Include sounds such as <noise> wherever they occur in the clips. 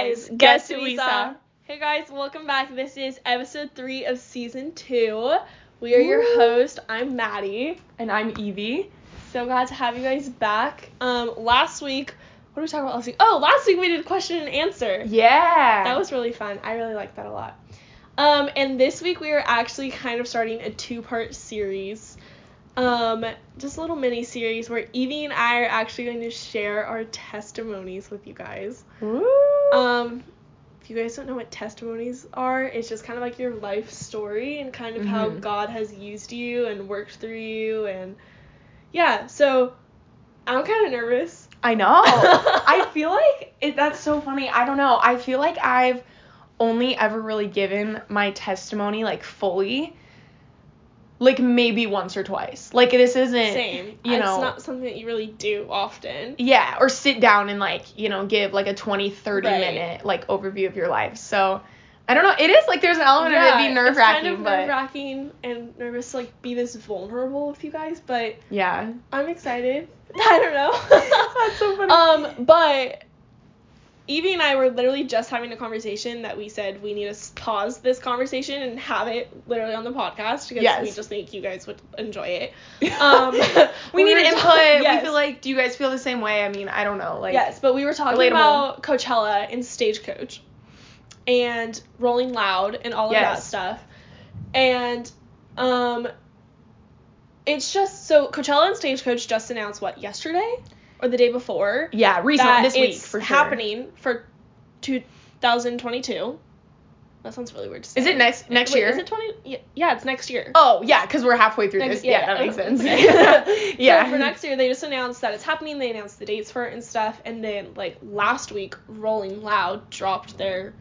guys, guess who we saw? Hey guys, welcome back. This is episode three of season two. We are your host. I'm Maddie. And I'm Evie. So glad to have you guys back. Um, last week, what did we talk about last week? Oh, last week we did question and answer. Yeah. That was really fun. I really liked that a lot. Um, and this week we are actually kind of starting a two-part series. Um, just a little mini series where Evie and I are actually going to share our testimonies with you guys. Woo. Um, if you guys don't know what testimonies are, it's just kind of like your life story and kind of how Mhm. God has used you and worked through you and yeah. So I'm kind of nervous. I know. <laughs> I feel like it, that's so funny. I don't know. I feel like I've only ever really given my testimony like fully like maybe once or twice. Like this isn't Same. you know it's not something that you really do often. yeah, or sit down and like, you know, give like a 20 30 Right. minute like overview of your life. So, I don't know. It is like there's an element of it being nerve it's kind wracking, of but nerve wracking and nervous to like be this vulnerable with you guys, but yeah. I'm excited. <laughs> I don't know. <laughs> That's so funny. Um, but Evie and I were literally just having a conversation that we said we need to pause this conversation and have it literally on the podcast because Yes. we just think you guys would enjoy it. <laughs> Um, <laughs> we we need input. talking- We feel like, do you guys feel the same way? I mean, I don't know. Like, yes, but we were talking relatable. about Coachella and Stagecoach and Rolling Loud and all of that stuff. And um it's just so Coachella and Stagecoach just announced what yesterday or the day before yeah, recently this week for sure. happening for 2022. That sounds really weird to say. Is it next next Wait, year? Is it 20? Yeah, yeah, it's next year. Oh yeah, because we're halfway through Next- this. Yeah, that yeah, makes okay. sense. <laughs> <laughs> yeah. So for next year, they just announced that it's happening. They announced the dates for it and stuff. And then like last week, Rolling Loud dropped their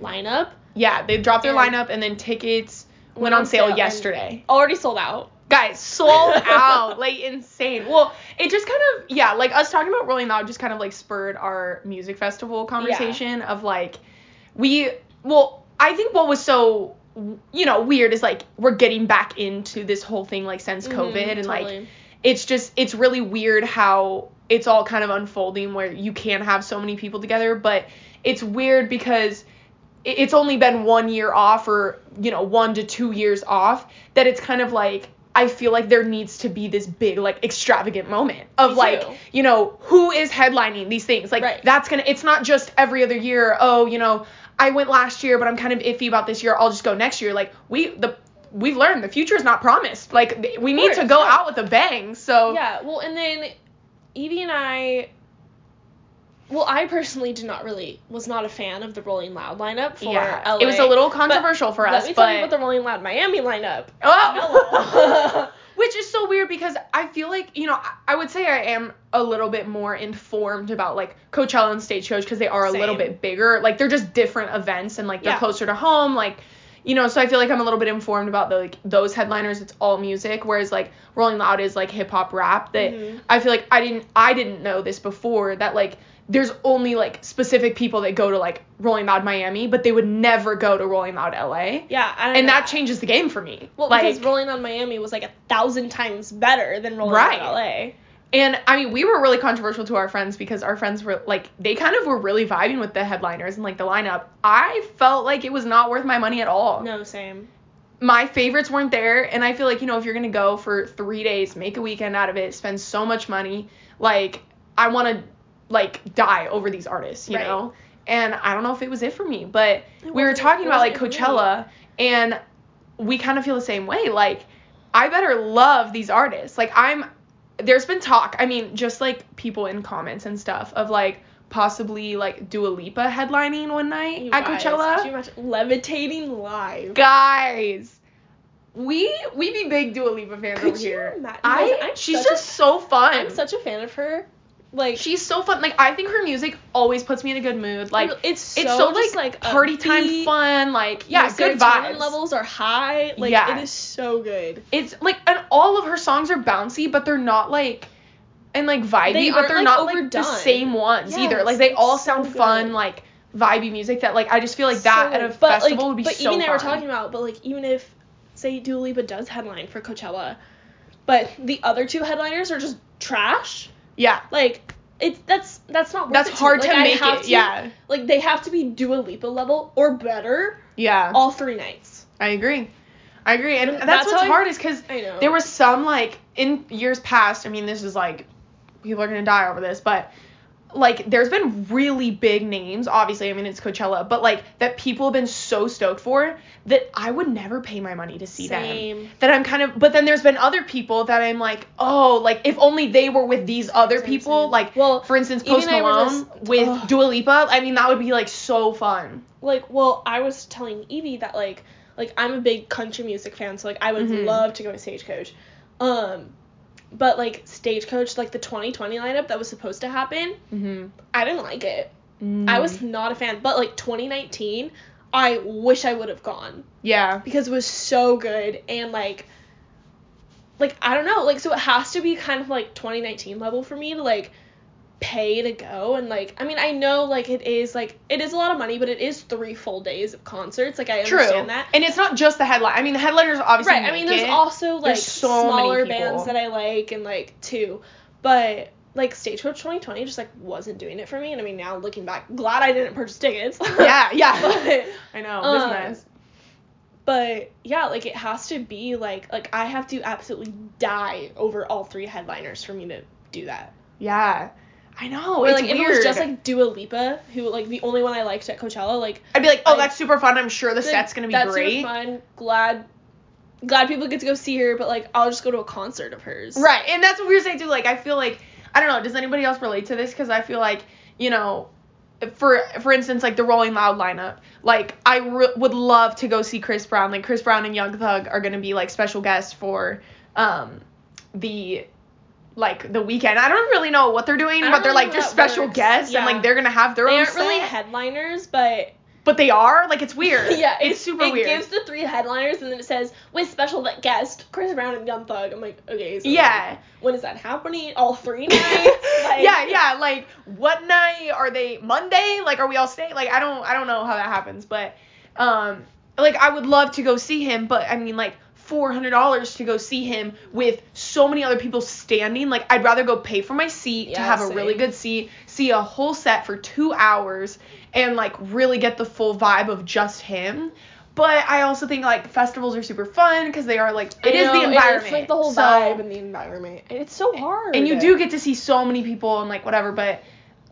lineup. yeah, they dropped their And- lineup and then tickets went on sale and yesterday. Already sold out. Guys, sold out, <laughs> like insane. Well, it just kind of yeah, like us talking about Rolling Loud just kind of like spurred our music festival conversation of like we well, I think what was so you know weird is like we're getting back into this whole thing like since Mhm, COVID and like it's just it's really weird how it's all kind of unfolding where you can have so many people together but it's weird because it's only been one year off or you know one to two years off that it's kind of like i feel like there needs to be this big like extravagant moment of like you know who is headlining these things like Right. that's gonna it's not just every other year oh you know i went last year but i'm kind of iffy about this year i'll just go next year like we the we've learned the future is not promised like we need to go out with a bang so Yeah. Well, and then Evie and I. Well, I personally did not really was not a fan of the Rolling Loud lineup for yeah LA. it was a little controversial for us. Let me but tell you about the Rolling Loud Miami lineup. Oh. <laughs> Which is so weird because I feel like, you know, I- would say I am a little bit more informed about like Coachella and Stagecoach because they are a little bit bigger. Like they're just different events and like they're Yeah. closer to home. Like, you know, so I feel like I'm a little bit informed about the, like those headliners. It's all music, whereas like Rolling Loud is like hip hop rap. That Mhm. I feel like I didn't I didn't know this before that like there's only like specific people that go to like Rolling Loud Miami, but they would never go to Rolling Loud LA. Yeah, And know. that changes the game for me. Well, like, because Rolling Loud Miami was like a thousand times better than Rolling Right. on LA. And I mean, we were really controversial to our friends because our friends were like, they kind of were really vibing with the headliners and like the lineup. I felt like it was not worth my money at all. No, same. My favorites weren't there. And I feel like, you know, if you're going to go for three days, make a weekend out of it, spend so much money, like, I want to like die over these artists, you Right. know? And I don't know if it was it for me, but we were talking about like wasn't for me. Coachella and we kind of feel the same way. Like, I better love these artists. Like, I'm, there's been talk, I mean, just like people in comments and stuff of like possibly like Dua Lipa headlining one night You at guys, Coachella. You levitating live? Guys, we we be big Dua Lipa fans Could over you here. ima- I Guys, she's such a- just so fun. I'm such a fan of her. Like she's so fun. Like I think her music always puts me in a good mood. Like it's so, it's so like, like party time upbeat, fun. Like yeah, your good vibes. levels are high. Like Yeah. it is so good. It's like and all of her songs are bouncy, but they're not like and like vibey, They but they're like, not like the same ones either. Like they all so sound fun, like vibey music that like I just feel like that So at a but, festival like, would be but so But even they were talking about, but like even if say Dua Lipa does headline for Coachella, but the other two headliners are just trash. Yeah. Like it's that's that's not worth That's it to hard Like, to make it. to- Yeah. Like they have to be Dua Lipa level or better Yeah. all three nights. I agree. I agree. And And that's, that's what's I- hard is because there was some like in years past. I mean, this is like people are gonna die over this, but like there's been really big names. Obviously, I mean it's Coachella, but like that people have been so stoked for that I would never pay my money to see them. Same. That I'm kind of. But then there's been other people that I'm like, oh, like if only they were with these other Same, people. same. Like Well, for instance, Post and I were Malone just- with ugh. Dua Lipa. I mean that would be like so fun. like well i was telling evie that like like i'm a big country music fan so like i would Mhm. love to go to stagecoach um but like stagecoach like the 2020 lineup that was supposed to happen Mm-hmm. i didn't like it i was not a fan but like 2019 i wish i would have gone Yeah. because it was so good and like like i don't know like so it has to be kind of like 2019 level for me to like pay to go and like I mean I know like it is like it is a lot of money but it is three full days of concerts like I True. understand that And it's not just the headline. I mean, the headliners obviously. right I mean there's it. also like so smaller bands that I like and like too but like Stagecoach 2020 just like wasn't doing it for me and I mean now looking back glad I didn't purchase tickets <laughs> Yeah, yeah. <laughs> but I know. Um, this mess. but yeah, like it has to be like like I have to absolutely die over all three headliners for me to do that. Yeah. I know. Or it's like weird. if it was just like Dua Lipa, who like the only one I liked at Coachella, like I'd be like, oh, I- that's super fun. I'm sure the like, set's gonna be that's great. super fun. Glad glad people get to go see her, but like I'll just go to a concert of hers. Right, and that's what we were saying too. Like, I feel like I don't know. Does anybody else relate to this? Because I feel like you know, for for instance, like the Rolling Loud lineup. Like, I re- would love to go see Chris Brown. Like, Chris Brown and Young Thug are gonna be like special guests for um the like the weekend. I don't really know what they're doing, but they're really like just special works. guests and like they're gonna have their They own aren't really headliners, but but they are like it's weird. <laughs> yeah, it's, super it weird. gives the three headliners and then it says with special guest Chris Brown and Young Thug. I'm like, okay, so yeah. when is that happening? All three <laughs> nights? Like, yeah, yeah. Like, what night are they? Monday? Like, are we all staying? Like, I don't, I don't know how that happens, but, um, like, I would love to go see him, but I mean, like, four hundred dollars to go see him with so many other people standing. Like, I'd rather go pay for my seat to Yeah, have a really good seat, see a whole set for two hours, and like really get the full vibe of just him. But I also think like festivals are super fun because they are like it is know, the environment. It's like the whole So- vibe and the environment. And it's so hard. and you do get to see so many people and like whatever but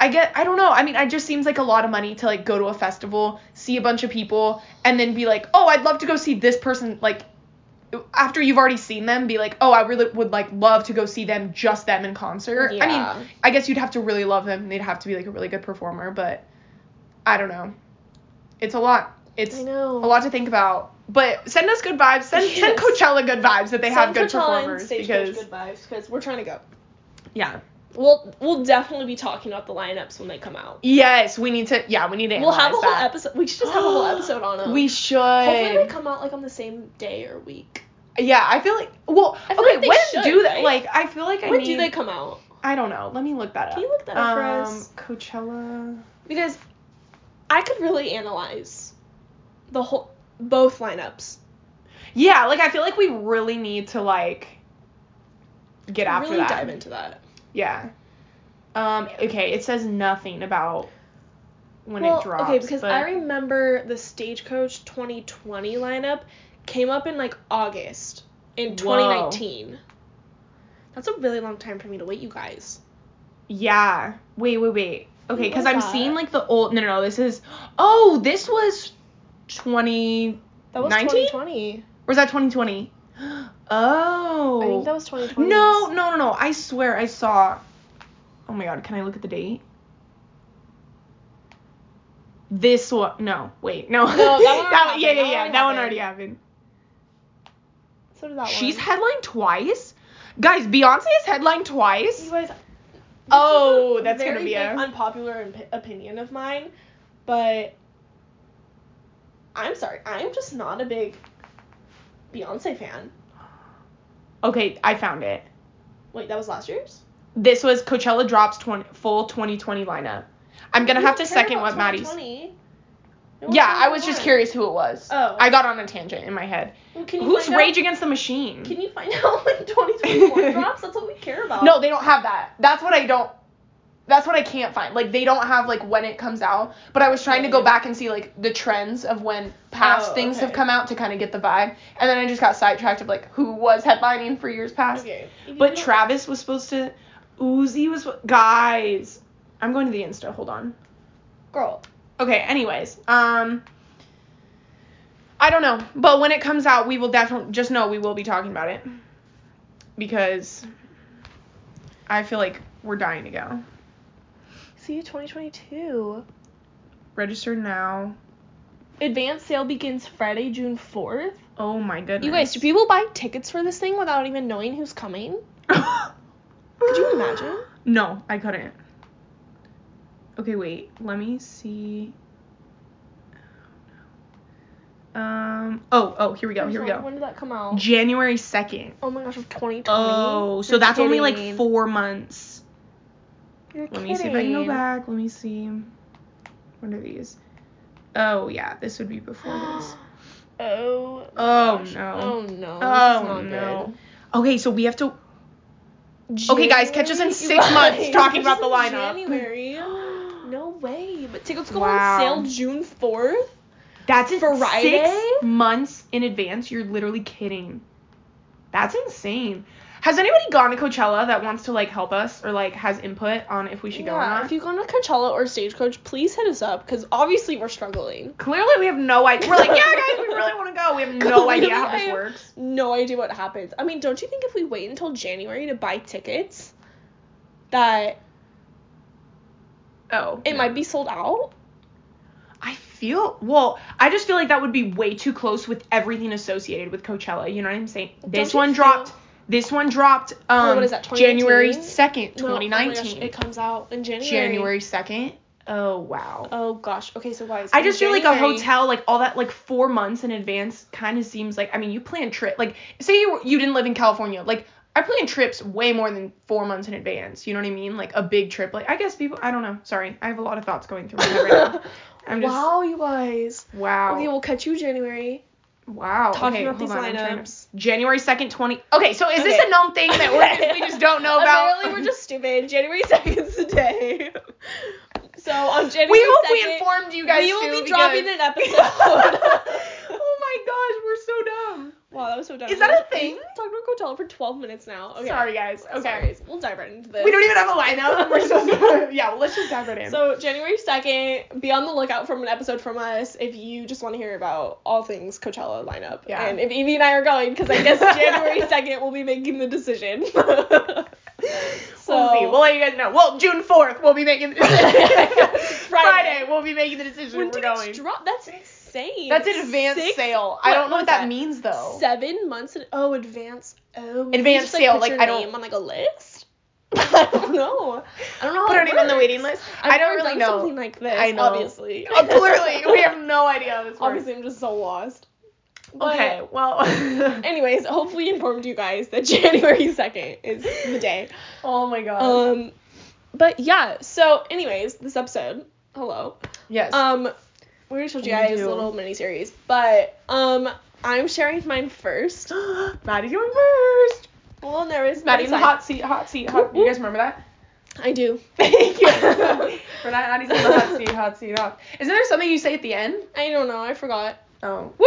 i get i don't know i mean it just seems like a lot of money to like go to a festival see a bunch of people and then be like oh i'd love to go see this person like after you've already seen them be like oh i really would like love to go see them just them in concert Yeah. i mean i guess you'd have to really love them they'd have to be like a really good performer but i don't know it's a lot it's I know. a lot to think about but send us good vibes send <laughs> send coachella good vibes that they have Send good Coachella and performers because good vibes because we're trying to go. yeah We'll we'll definitely be talking about the lineups when they come out. Yes, we need to. Yeah, we need to. We'll have a analyze whole episode. We should just have a whole episode on <gasps> them. We should. Hopefully they come out like on the same day or week. Yeah, I feel like. Well, feel okay. like they when should, do that? right? Like, I feel like I when need. do they come out? I don't know. Let me look that up. Can you look that up for um, us? Coachella. Because I could really analyze the whole both lineups. Yeah, like I feel like we really need to like get after really that. dive into that. Yeah. Um. Okay. It says nothing about when well, it drops. okay, because but- I remember the Stagecoach 2020 lineup came up in like August in Whoa. 2019. That's a really long time for me to wait, you guys. Yeah. Wait. Wait. Wait. Okay, because I'm that? seeing like the old. No, no, no. This is. Oh, this was. 20 That was 19? 2020. Or was that 2020? <gasps> Oh. I think that was 2020. No, no, no, no. I swear I saw. Oh my god, can I look at the date? This one. No, wait, no. No, that <laughs> one already yeah, happened, yeah, that yeah. That already one happened. already happened. So did that She's one. headlined twice? Guys, Beyonce is headlined twice? You guys. Oh, that's gonna be an unpopular imp- opinion of mine, but I'm sorry, I'm just not a big Beyonce fan. Okay, I found it. Wait, that was last year's. This was Coachella drops 20, full 2020 lineup. I'm gonna have to second what Maddie's. 2020. Yeah, I was just curious who it was. Oh. I got on a tangent in my head. Well, Who's Rage out, Against the Machine? Can you find out when 2024 <laughs> drops? That's what we care about. No, they don't have that. That's what I don't. That's what I can't find. Like they don't have like when it comes out. But I was trying to go back and see like the trends of when past Oh, things have come out to kind of get the vibe. And then I just got sidetracked of like who was headlining for years past. Okay. But Travis was supposed to. Uzi was guys. I'm going to the Insta. Hold on. girl. Okay. Anyways, um. I don't know, but when it comes out, we will definitely just know we will be talking about it because I feel like we're dying to go. See you 2022. Register now. Advanced sale begins Friday, June 4th. Oh my goodness. You guys, do people buy tickets for this thing without even knowing who's coming? <laughs> Could you imagine? No, I couldn't. Okay, wait. Let me see. Um. Oh. Oh. Here we go. Here we go. When did that come out? January second. Oh my gosh, of 2020. Oh, so You're that's only like four months. You're Let me see if I can go back. Let me see. When are these? Oh yeah, this would be before <gasps> this. Oh. Oh, gosh. no. Oh no. Oh no. Okay, so we have to. Good. Okay, guys, catch us in six months <laughs> talking about the lineup. January. Way. But tickets go Wow. on sale June 4th. That's Friday? six months in advance. You're literally kidding. That's insane. Has anybody gone to Coachella that wants to like help us or like has input on if we should go or Yeah, not? if you've gone to Coachella or Stagecoach, please hit us up because obviously we're struggling. Clearly, we have no idea. We're like, yeah, guys, we really want to go. We have no <laughs> idea how this works. No idea what happens. I mean, don't you think if we wait until January to buy tickets, that Oh, it no. might be sold out? I feel well. I just feel like that would be way too close with everything associated with Coachella. You know what I'm saying? This one feel- dropped. This one dropped. Um, Wait, what is that, January 2019? second, No, oh gosh, 2019. it comes out in January. January second. Oh wow. Oh gosh. Okay, so why is I just feel like a hotel, like all that, like four months in advance, kind of seems like. I mean, you plan trip, like say you you didn't live in California, like I plan trips way more than four months in advance. You know what I mean? Like a big trip. Like I guess people. I don't know. Sorry, I have a lot of thoughts going through my head right now. <laughs> I'm just wow, you guys. wow. Okay, we'll catch you January. wow. talking okay, about these on, I'm to- lineups. January second, twenty. Okay, so is this a known thing that we're, we just don't know <laughs> about? Apparently, we're just stupid. January 2nd's the day. <laughs> So on January We hope 2nd, we informed you guys we will be dropping because- an episode. oh my gosh, we're so dumb. wow, that was so dumb. Is that a thing? We've talked about Coachella for 12 minutes now. Okay. Sorry guys. Okay. Sorry. We'll dive right into this. We don't even have a lineup. We're so <laughs> yeah. Well, let's just dive right in. So January 2nd, be on the lookout for an episode from us if you just want to hear about all things Coachella lineup. Yeah. And if Evie and I are going, because I guess <laughs> January 2nd we'll be making the decision. <laughs> so we'll see. We'll let you guys know. Well, June fourth, we'll be making the decision. Friday, we'll be making the decision. when we're going. drop, that's insane. That's an advanced Six- sale. I don't know what is that, means though. Seven months. In, oh, advance. Oh, Advance sale, like, your I don't- name on like a list. <laughs> I don't know. I don't know. How Put it our name on the waiting list. I've I don't really know. Something like this. I know. Obviously. Oh, clearly, we have no idea how this works. Obviously, I'm just so lost. But Okay. Well. <laughs> Anyways, hopefully informed you guys that <laughs> January 2nd is the day. oh my god. Um but yeah, so anyways, this episode, hello. yes. Um we already told you guys a little mini series, but um I'm sharing mine first. <gasps> Maddie's going first. I'm a little nervous. Maddie in the hot seat. Hot seat. Hot. You guys remember that? I do. <laughs> Thank you. <laughs> For that, Maddie's in the hot seat. Hot seat. Hot. Isn't there something you say at the end? I don't know, I forgot. Oh. Woo!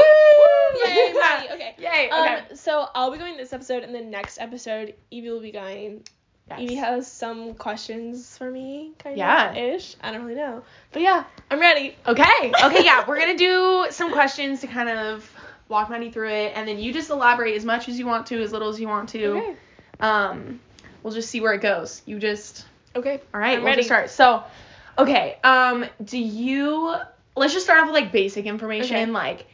Yay, Maddie. <laughs> Okay. Yay. Okay. Um so I'll be going this episode and the next episode Evie will be going Yes. Evie has some questions for me, kind Yeah. of ish. I don't really know. But yeah, I'm ready. Okay. Okay. Yeah, we're gonna do some questions to kind of walk Maddie through it, and then you just elaborate as much as you want to, as little as you want to. Okay. Um, we'll just see where it goes. You just. Okay. All right. I'm we'll ready. just start. So, okay. Um, do you? Let's just start off with like basic information, Okay. like.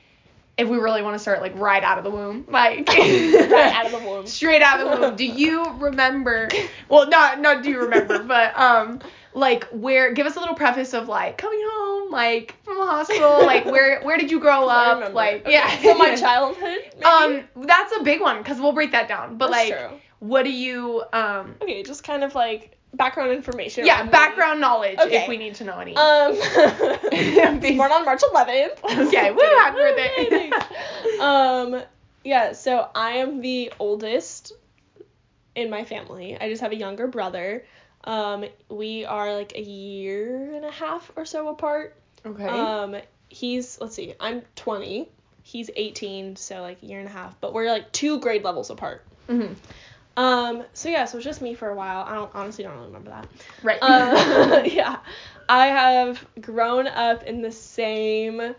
If we really want to start like right out of the womb, <laughs> like Right out of the womb. straight out of the womb. Do you remember? <laughs> Well, not not do you remember, but um, like where? Give us a little preface of like coming home, like from the hospital, like where where did you grow <laughs> up? Like Okay, yeah. So my childhood. Maybe? Um, that's a big one because we'll break that down. But That's like, true. what do you um? Okay, just kind of like background information. Yeah, background knowledge Okay. if we need to know any. Um, <laughs> <laughs> born on March 11th. Okay, <laughs> woo, happy birthday. Um, yeah, so I am the oldest in my family. I just have a younger brother. Um, we are like a year and a half or so apart. Okay. Um, he's let's see, I'm 20. He's 18, so like a year and a half, but we're like two grade levels apart. mm-hmm. Um, so yeah, so it's just me for a while. I don't honestly don't really remember that. Right. Uh, <laughs> yeah, I have grown up in the same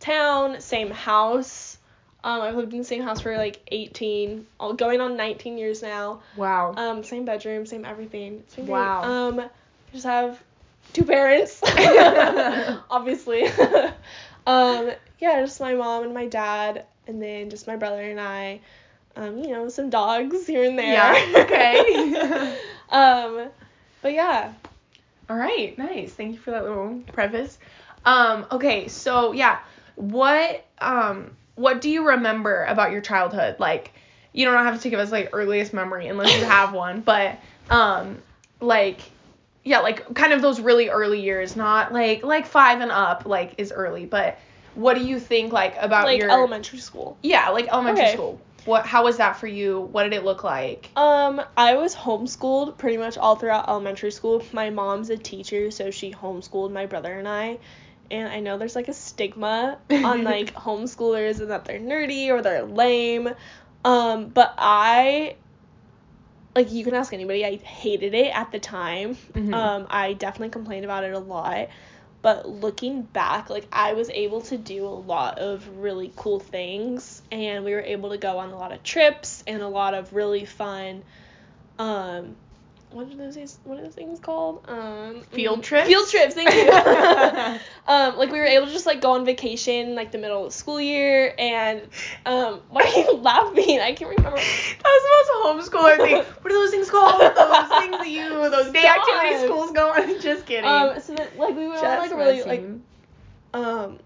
town, same house. Um, I've lived in the same house for like 18, all going on 19 years now. wow. Um, same bedroom, same everything. Great. Wow. Um, I just have two parents, <laughs> <laughs> obviously. um, yeah, just my mom and my dad, and then just my brother and I. Um, you know, some dogs here and there. Yeah, okay. <laughs> um, but yeah. All right, nice. Thank you for that little preface. Um, okay, so yeah, what um what do you remember about your childhood? Like, you don't have to give us like earliest memory unless you have <laughs> one, but um like yeah, like kind of those really early years, not like like 5 and up like is early, but what do you think like about like your elementary school. Yeah, like elementary Okay. school. What how was that for you? What did it look like? Um, I was homeschooled pretty much all throughout elementary school. My mom's a teacher, so she homeschooled my brother and I. And I know there's like a stigma <laughs> on like homeschoolers and that they're nerdy or they're lame. Um, but I like you can ask anybody, I hated it at the time. Mhm. Um, I definitely complained about it a lot. But looking back, like I was able to do a lot of really cool things and we were able to go on a lot of trips and a lot of really fun um what are those things what are those things called? Um Field mm, trips? Field trips, thank you. <laughs> <laughs> um like we were able to just like go on vacation like the middle of the school year and um <laughs> why are you laughing? I can't remember. That was the most homeschooler thing. What are those things called? Those things that you, those day Stop. activity schools go on. Just kidding. Um so then like we went on like a really like um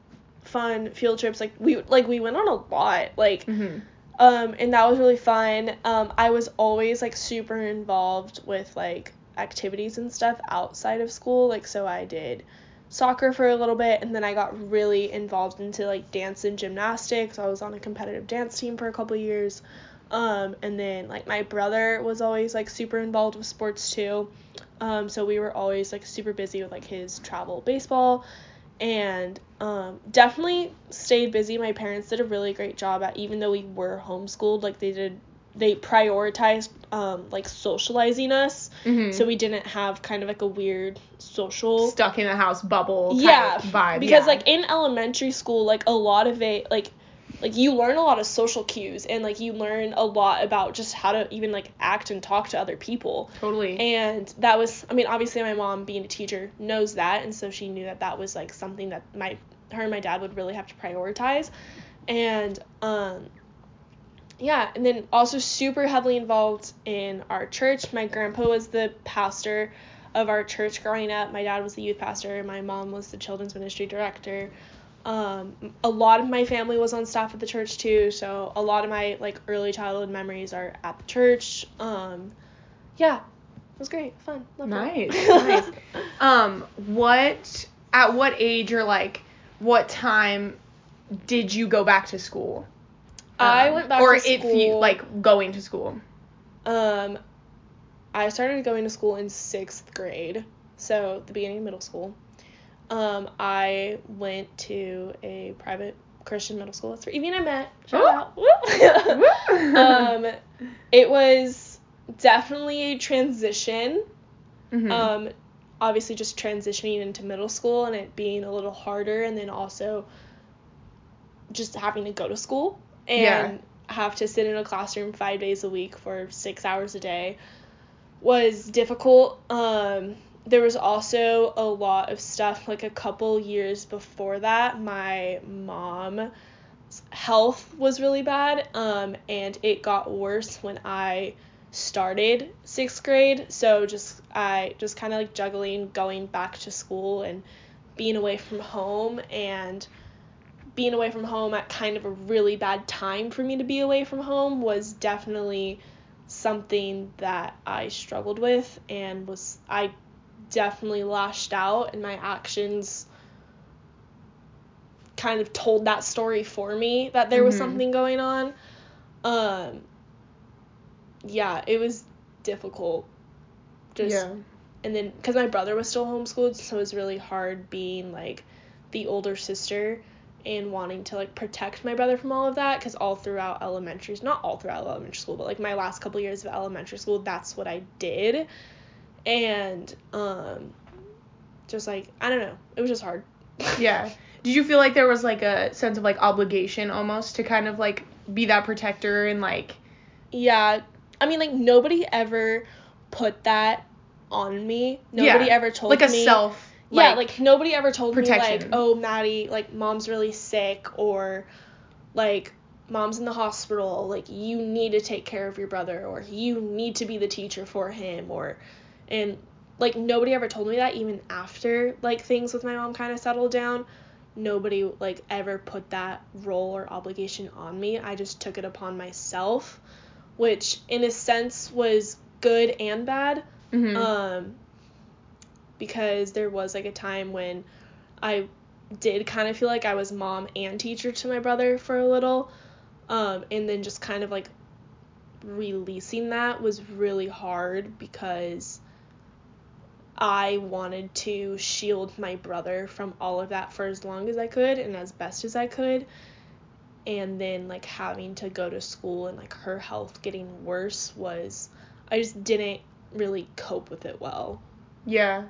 fun field trips like we like we went on a lot like Mhm. Um and that was really fun. Um i was always like super involved with like activities and stuff outside of school like so i did soccer for a little bit and then i got really involved into like dance and gymnastics. I was on a competitive dance team for a couple years. Um and then like my brother was always like super involved with sports too. Um so we were always like super busy with like his travel baseball and um, definitely stayed busy. My parents did a really great job at even though we were homeschooled, like they did they prioritized um, like socializing us. Mhm. So we didn't have kind of like a weird social stuck in the house bubble type yeah vibe. because yeah. like in elementary school like a lot of it like like you learn a lot of social cues and like you learn a lot about just how to even like act and talk to other people. Totally. and that was i mean obviously my mom being a teacher knows that and so she knew that that was like something that my her and my dad would really have to prioritize. And um yeah and then also super heavily involved in our church. My grandpa was the pastor of our church growing up. My dad was the youth pastor. My mom was the children's ministry director um, a lot of my family was on staff at the church too so a lot of my like early childhood memories are at the church um, yeah it was great fun loved it. Nice, <laughs> nice. um, what at what age or like what time did you go back to school? I Um, went back or to if you like going to school. Um, I started going to school in sixth grade, so the beginning of middle school. Um, I went to a private Christian middle school. That's where Evie and I met. Shout Ooh. out. <laughs> Um, it was definitely a transition. Mhm. Um, obviously just transitioning into middle school and it being a little harder, and then also just having to go to school and Yeah. have to sit in a classroom five days a week for six hours a day was difficult. Um, there was also a lot of stuff like a couple years before that. My mom's health was really bad, um, and it got worse when I started sixth grade. So just I just kind of like juggling going back to school and being away from home and being away from home at kind of a really bad time for me to be away from home was definitely something that I struggled with and was I definitely lashed out and my actions kind of told that story for me that there was Mhm. something going on. Um yeah, it was difficult Just yeah. and then because my brother was still homeschooled, so it was really hard being like the older sister and wanting to like protect my brother from all of that because all throughout elementary not all throughout elementary school but like my last couple years of elementary school that's what i did and um just like i don't know. It was just hard. <laughs> Yeah. Did you feel like there was like a sense of like obligation almost to kind of like be that protector and like yeah. I mean like nobody ever put that on me. Nobody Yeah, ever told like a me self yeah, like nobody ever told me like, oh, Maddie, like mom's really sick or like mom's in the hospital, like you need to take care of your brother or you need to be the teacher for him or and like nobody ever told me that even after like things with my mom kind of settled down. Nobody like ever put that role or obligation on me. I just took it upon myself, which in a sense was good and bad. Mhm. Um, because there was like a time when I did kind of feel like I was mom and teacher to my brother for a little. Um, and then just kind of like releasing that was really hard because I wanted to shield my brother from all of that for as long as I could and as best as I could. And then like having to go to school and like her health getting worse was I just didn't really cope with it well. yeah.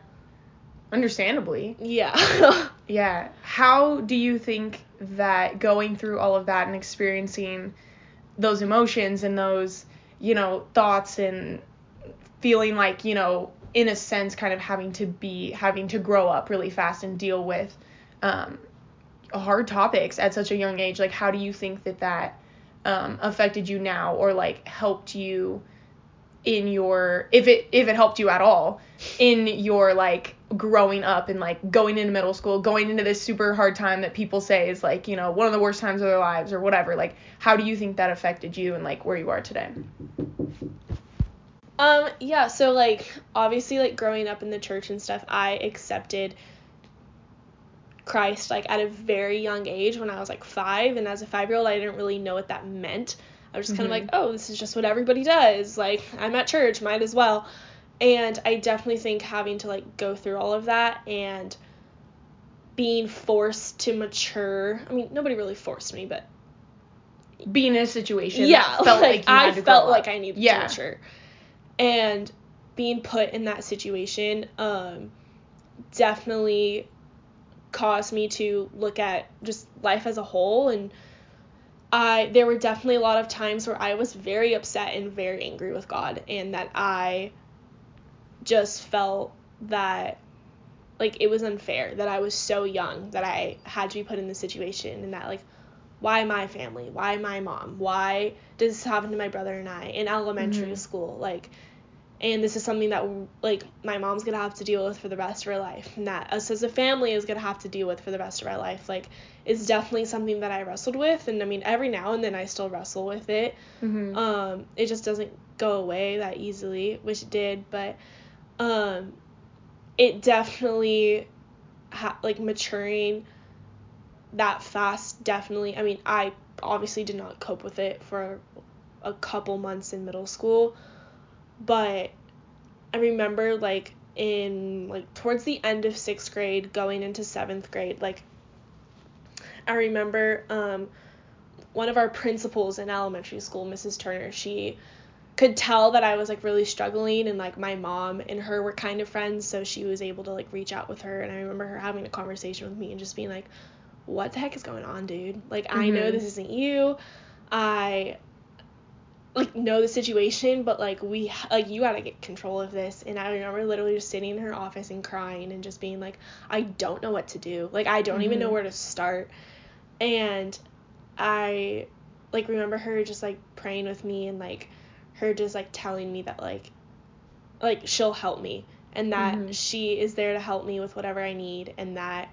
Understandably. Yeah. <laughs> Yeah. How do you think that going through all of that and experiencing those emotions and those, you know, thoughts and feeling like, you know, in a sense kind of having to be having to grow up really fast and deal with um hard topics at such a young age, like how do you think that that um affected you now or like helped you in your if it if it helped you at all in your like growing up and like going into middle school going into this super hard time that people say is like you know one of the worst times of their lives or whatever. Like how do you think that affected you and like where you are today Um, yeah, so like obviously like growing up in the church and stuff, I accepted Christ like at a very young age when I was like 5 and as a 5-year-old I didn't really know what that meant. I was just kind of like, "Oh, this is just what everybody does. Like I'm at church, might as well." And I definitely think having to like go through all of that and being forced to mature. I mean, nobody really forced me, but being in a situation yeah, that felt like, you I to felt like. I needed Yeah. to mature, and being put in that situation um, definitely caused me to look at just life as a whole. And I there were definitely a lot of times where I was very upset and very angry with God and that I just felt that like it was unfair that I was so young that I had to be put in this situation and that like why my family? Why my mom? Why does this happen to my brother and I in elementary Mhm. school? Like and this is something that like my mom's gonna have to deal with for the rest of her life. And that us as a family is gonna have to deal with for the rest of our life. Like it's definitely something that i wrestled with. And i mean every now and then i still wrestle with it. Mhm. um it just doesn't go away that easily which it did. But um it definitely ha- like maturing that fast definitely i mean i obviously did not cope with it for a couple months in middle school but i remember like in like towards the end of sixth grade going into seventh grade like i remember um one of our principals in elementary school mrs turner she could tell that i was like really struggling and like my mom and her were kind of friends so she was able to like reach out with her and i remember her having a conversation with me and just being like what the heck is going on dude like i know Mhm. this isn't you i like know the situation but like we like you gotta get control of this and i remember literally just sitting in her office and crying and just being like i don't know what to do like i don't even know Mhm. where to start and i like remember her just like praying with me and like her just like telling me that like like she'll help me and that Mhm. she is there to help me with whatever i need and that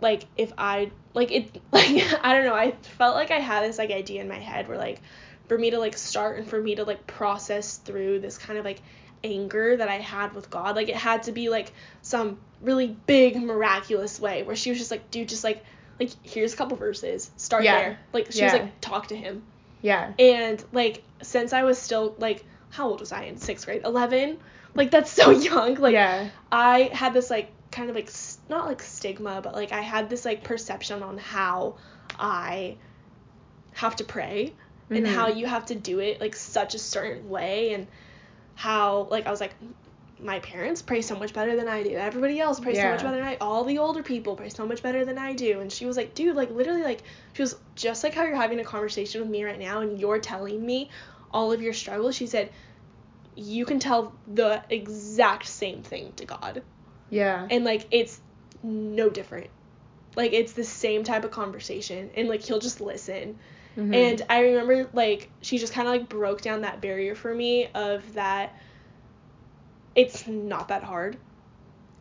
like if i like it <laughs> like i don't know i felt like i had this like idea in my head where like for me to like start and for me to like process through this kind of like anger that I had with God. Like it had to be like some really big miraculous way where she was just like, dude, just like like here's a couple verses. Start Yeah. there. Like she was like, talk to him. yeah And like since I was still like how old was I in sixth grade? Eleven. Like that's so <laughs> young. Like yeah. I had this like kind of like s- not like stigma, but like I had this like perception on how I have to pray and Mhm. how you have to do it like such a certain way and how like I was like my parents pray so much better than I do. Everybody else prays so much better than I. All the older people pray so much better than I do. And she was like, dude, like literally like she was just like how you're having a conversation with me right now and you're telling me all of your struggles. She said you can tell the exact same thing to God. Yeah. And like it's no different. Like it's the same type of conversation and like he'll just listen. Mhm. And I remember like she just kind of like broke down that barrier for me of that it's not that hard.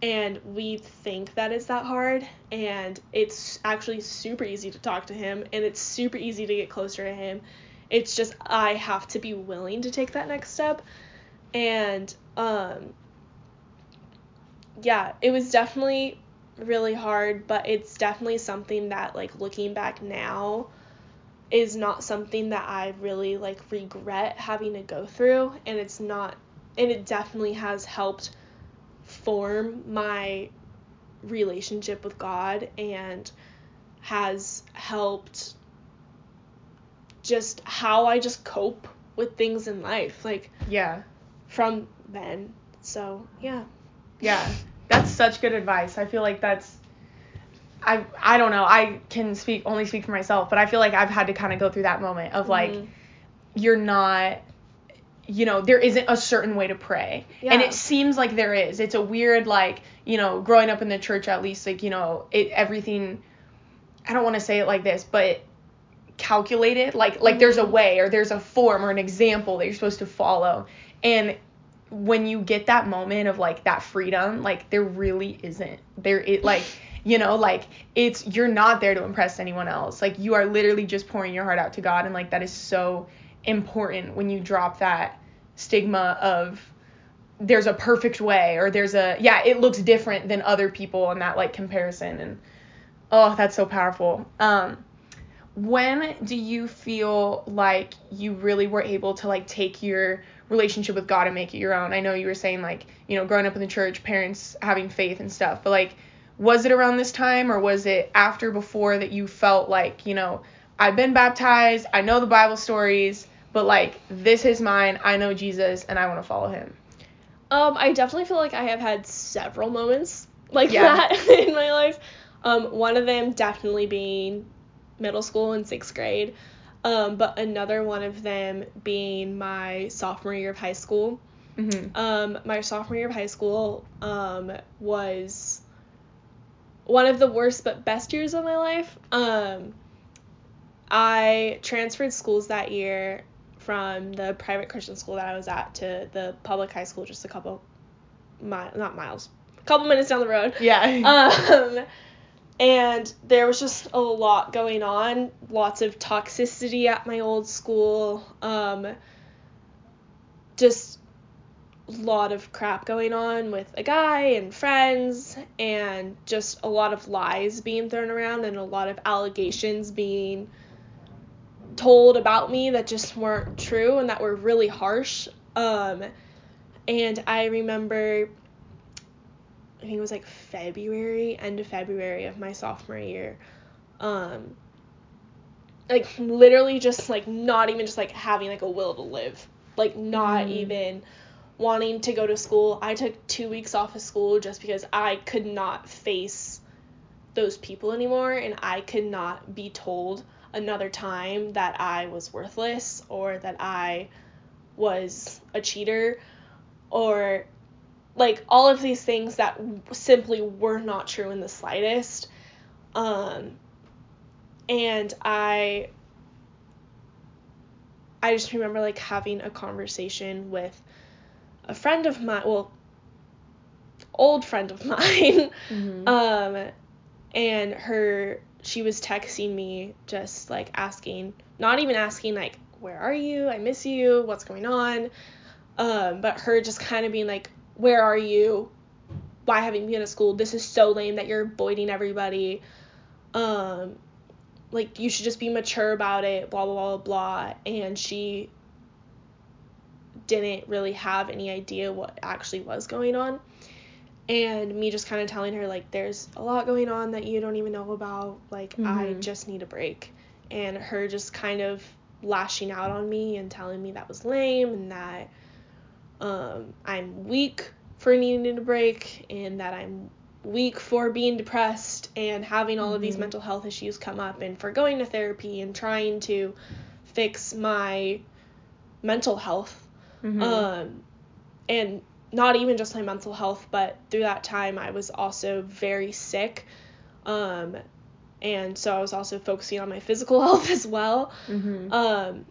And we think that it's that hard and it's actually super easy to talk to him and it's super easy to get closer to him. It's just I have to be willing to take that next step. And um yeah, it was definitely really hard, but it's definitely something that like looking back now is not something that I really like regret having to go through and it's not and it definitely has helped form my relationship with God and has helped just how I just cope with things in life like yeah. from then. So, yeah. Yeah. That's such good advice. I feel like that's I I don't know. I can speak only speak for myself, but I feel like I've had to kind of go through that moment of like Mhm. you're not you know, there isn't a certain way to pray. And it seems like there is. It's a weird like, you know, growing up in the church at least like, you know, it everything I don't want to say it like this, but calculated like like there's a Mhm. way or there's a form or an example that you're supposed to follow. And when you get that moment of like that freedom, like there really isn't. There it like you know like it's you're not there to impress anyone else. Like you are literally just pouring your heart out to God and like that is so important when you drop that stigma of there's a perfect way or there's a yeah, it looks different than other people and that like comparison and oh, that's so powerful. Um when do you feel like you really were able to like take your relationship with God and make it your own? I know you were saying like, you know, growing up in the church, parents having faith and stuff, but like was it around this time or was it after before that you felt like, you know, I've been baptized, I know the Bible stories, but like this is mine, I know Jesus and I want to follow him. Um, I definitely feel like I have had several moments like Yeah. that <laughs> in my life. Um, one of them definitely being middle school and sixth grade. Um, but another one of them being my sophomore year of high school. Mhm. Um, my sophomore year of high school um, was one of the worst but best years of my life. Um, I transferred schools that year from the private Christian school that I was at to the public high school just a couple miles, not miles, a couple minutes down the road. Yeah. <laughs> Um, and there was just a lot going on, lots of toxicity at my old school. Um, just lot of crap going on with a guy and friends, and just a lot of lies being thrown around, and a lot of allegations being told about me that just weren't true and that were really harsh. Um, and I remember I think it was like February, end of February of my sophomore year. Um like literally just like not even just like having like a will to live. Like not Mm. even wanting to go to school. I took 2 weeks off of school just because I could not face those people anymore and I could not be told another time that I was worthless or that I was a cheater or like all of these things that simply were not true in the slightest um and i i just remember like having a conversation with a friend of mine well old friend of <laughs> mine. Mhm. um and her she was texting me just like asking not even asking like where are you? I miss you. What's going on? Um but her just kind of being like where are you? Why haven't you been to school? This is so lame that you're avoiding everybody. Um like you should just be mature about it blah blah blah blah. And she didn't really have any idea what actually was going on. And me just kind of telling her, like, there's a lot going on that you don't even know about. Like, mm-hmm. I just need a break. And her just kind of lashing out on me and telling me that was lame and that um, I'm weak for needing a break and that I'm weak for being depressed and having all of these mm-hmm. mental health issues come up and for going to therapy and trying to fix my mental health. Mm-hmm. Um, and not even just my mental health, but through that time I was also very sick. Um, and so I was also focusing on my physical <laughs> health as well. Mm-hmm. Um,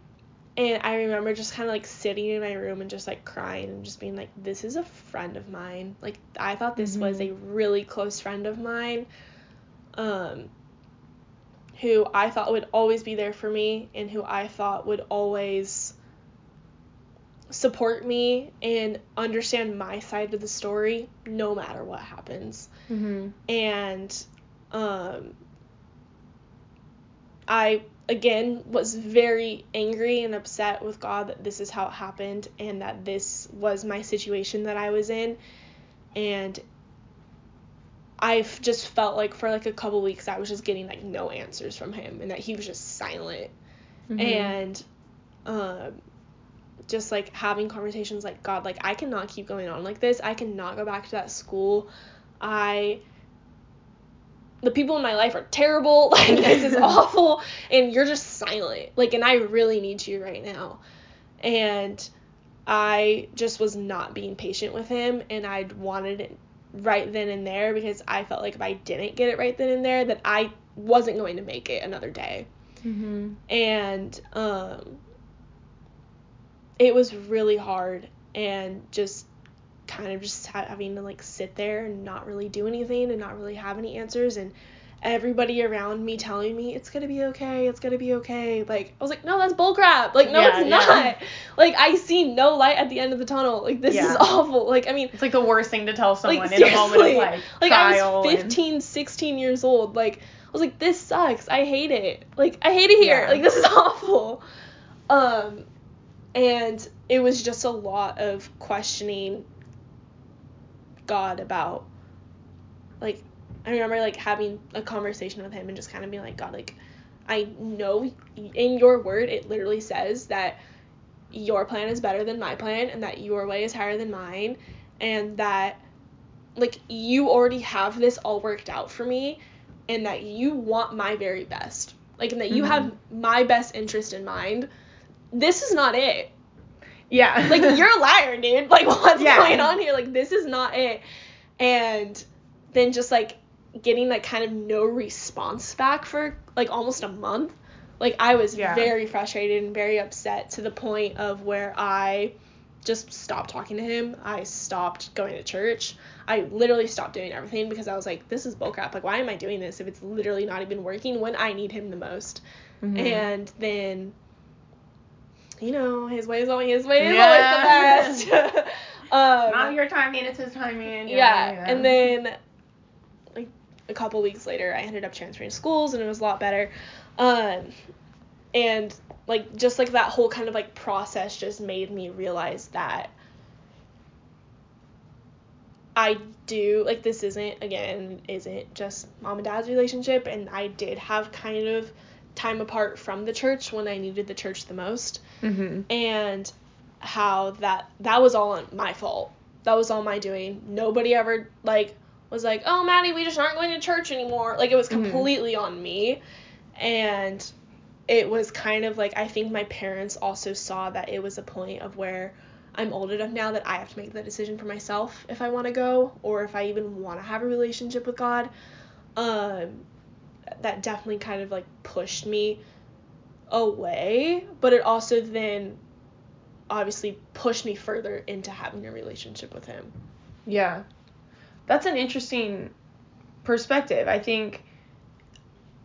and I remember just kind of like sitting in my room and just like crying and just being like, this is a friend of mine. Like, I thought this mm-hmm. was a really close friend of mine. Um, who I thought would always be there for me and who I thought would always support me and understand my side of the story no matter what happens. Mm-hmm. And um, I again was very angry and upset with God that this is how it happened and that this was my situation that I was in and I've just felt like for like a couple weeks I was just getting like no answers from him and that he was just silent mm-hmm. and um just like having conversations like God like I cannot keep going on like this I cannot go back to that school I the people in my life are terrible. <laughs> Like this is <laughs> awful, and you're just silent. Like, and I really need you right now. And I just was not being patient with him, and I wanted it right then and there because I felt like if I didn't get it right then and there, that I wasn't going to make it another day. Mm-hmm. And um, it was really hard, and just kind of just having to like sit there and not really do anything and not really have any answers and everybody around me telling me it's gonna be okay, it's gonna be okay. Like I was like, no, that's bullcrap. Like no, yeah, it's not. Yeah. Like I see no light at the end of the tunnel. Like this yeah. is awful. Like I mean, it's like the worst thing to tell someone like, in a moment of like like I was 15, and... 16 years old. Like I was like, this sucks. I hate it. Like I hate it here. Like this is <laughs> awful. Um, and it was just a lot of questioning God about like I remember like having a conversation with him and just kind of being like God like I know in your word it literally says that your plan is better than my plan and that your way is higher than mine and that like you already have this all worked out for me and that you want my very best like and that you mm-hmm. have my best interest in mind this is not it yeah. <laughs> like you're a liar, dude. Like <laughs> what's yeah. going on here? Like this is not it. And then just like getting like kind of no response back for like almost a month. Like I was yeah. very frustrated and very upset to the point of where I just stopped talking to him. I stopped going to church. I literally stopped doing everything because I was like, this is bullcrap. Like, why am I doing this if it's literally not even working when I need him the most? Mm-hmm. And then you know, his way is always his way is yeah. always <laughs> the best. <laughs> um, Not your timing, it's his timing. Yeah, yeah, yeah, and then like a couple weeks later, I ended up transferring schools, and it was a lot better. Um, and like just like that whole kind of like process just made me realize that I do like this isn't again isn't just mom and dad's relationship and I did have kind of time apart from the church when I needed the church the most. Mm-hmm. And how that that was all my fault. That was all my doing. Nobody ever like was like, "Oh, Maddy, we just aren't going to church anymore." Like it was mm-hmm. completely mm-hmm. on me. And it was kind of like I think my parents also saw that it was a point of where I'm old enough now that I have to make the decision for myself if I want to go or if I even want to have a relationship with God. Um, that definitely kind of like pushed me away, but it also then obviously pushed me further into having a relationship with him. Yeah. That's an interesting perspective. I think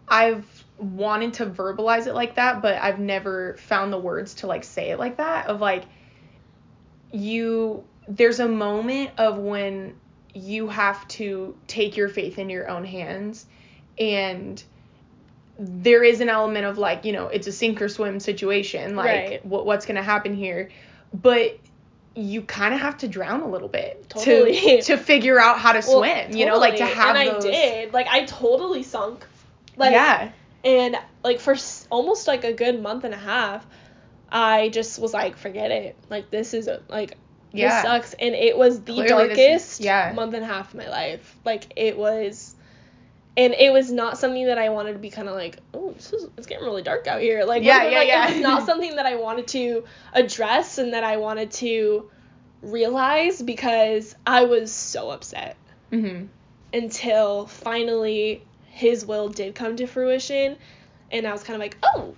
I've wanted to verbalize it like that, but I've never found the words to like say it like that of like you there's a moment of when you have to take your faith in your own hands and there is an element of like you know it's a sink or swim situation like right. what, what's going to happen here but you kind of have to drown a little bit Totally. to to figure out how to Well, swim. You know, like to have and those. I did. Like I totally sunk. Like yeah. and like for s- almost like a good month and a half, I just was like, forget it. Like this is a, like Yeah. this sucks. And it was the Clearly is- darkest yeah. month and a half of my life. Like it was. And it was not something that I wanted to be kind of like, oh, this is it's getting really dark out here. Like, Yeah, like, yeah, yeah. It was not <laughs> something that I wanted to address and that I wanted to realize because I was so upset Mm-hmm. until finally his will did come to fruition and I was kind of like, "Oh,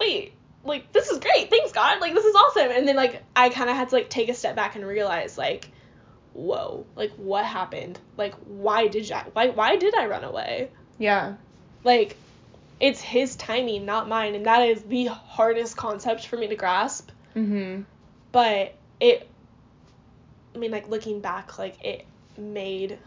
wait, like this is great. Thanks God. Like this is awesome." And then like I kind of had to like take a step back and realize like, "Whoa, like what happened? Like why did I why why did I run away?" Yeah. Like it's his timing, not mine, and that is the hardest concept for me to grasp Mm-hmm. but it i mean like looking back like it made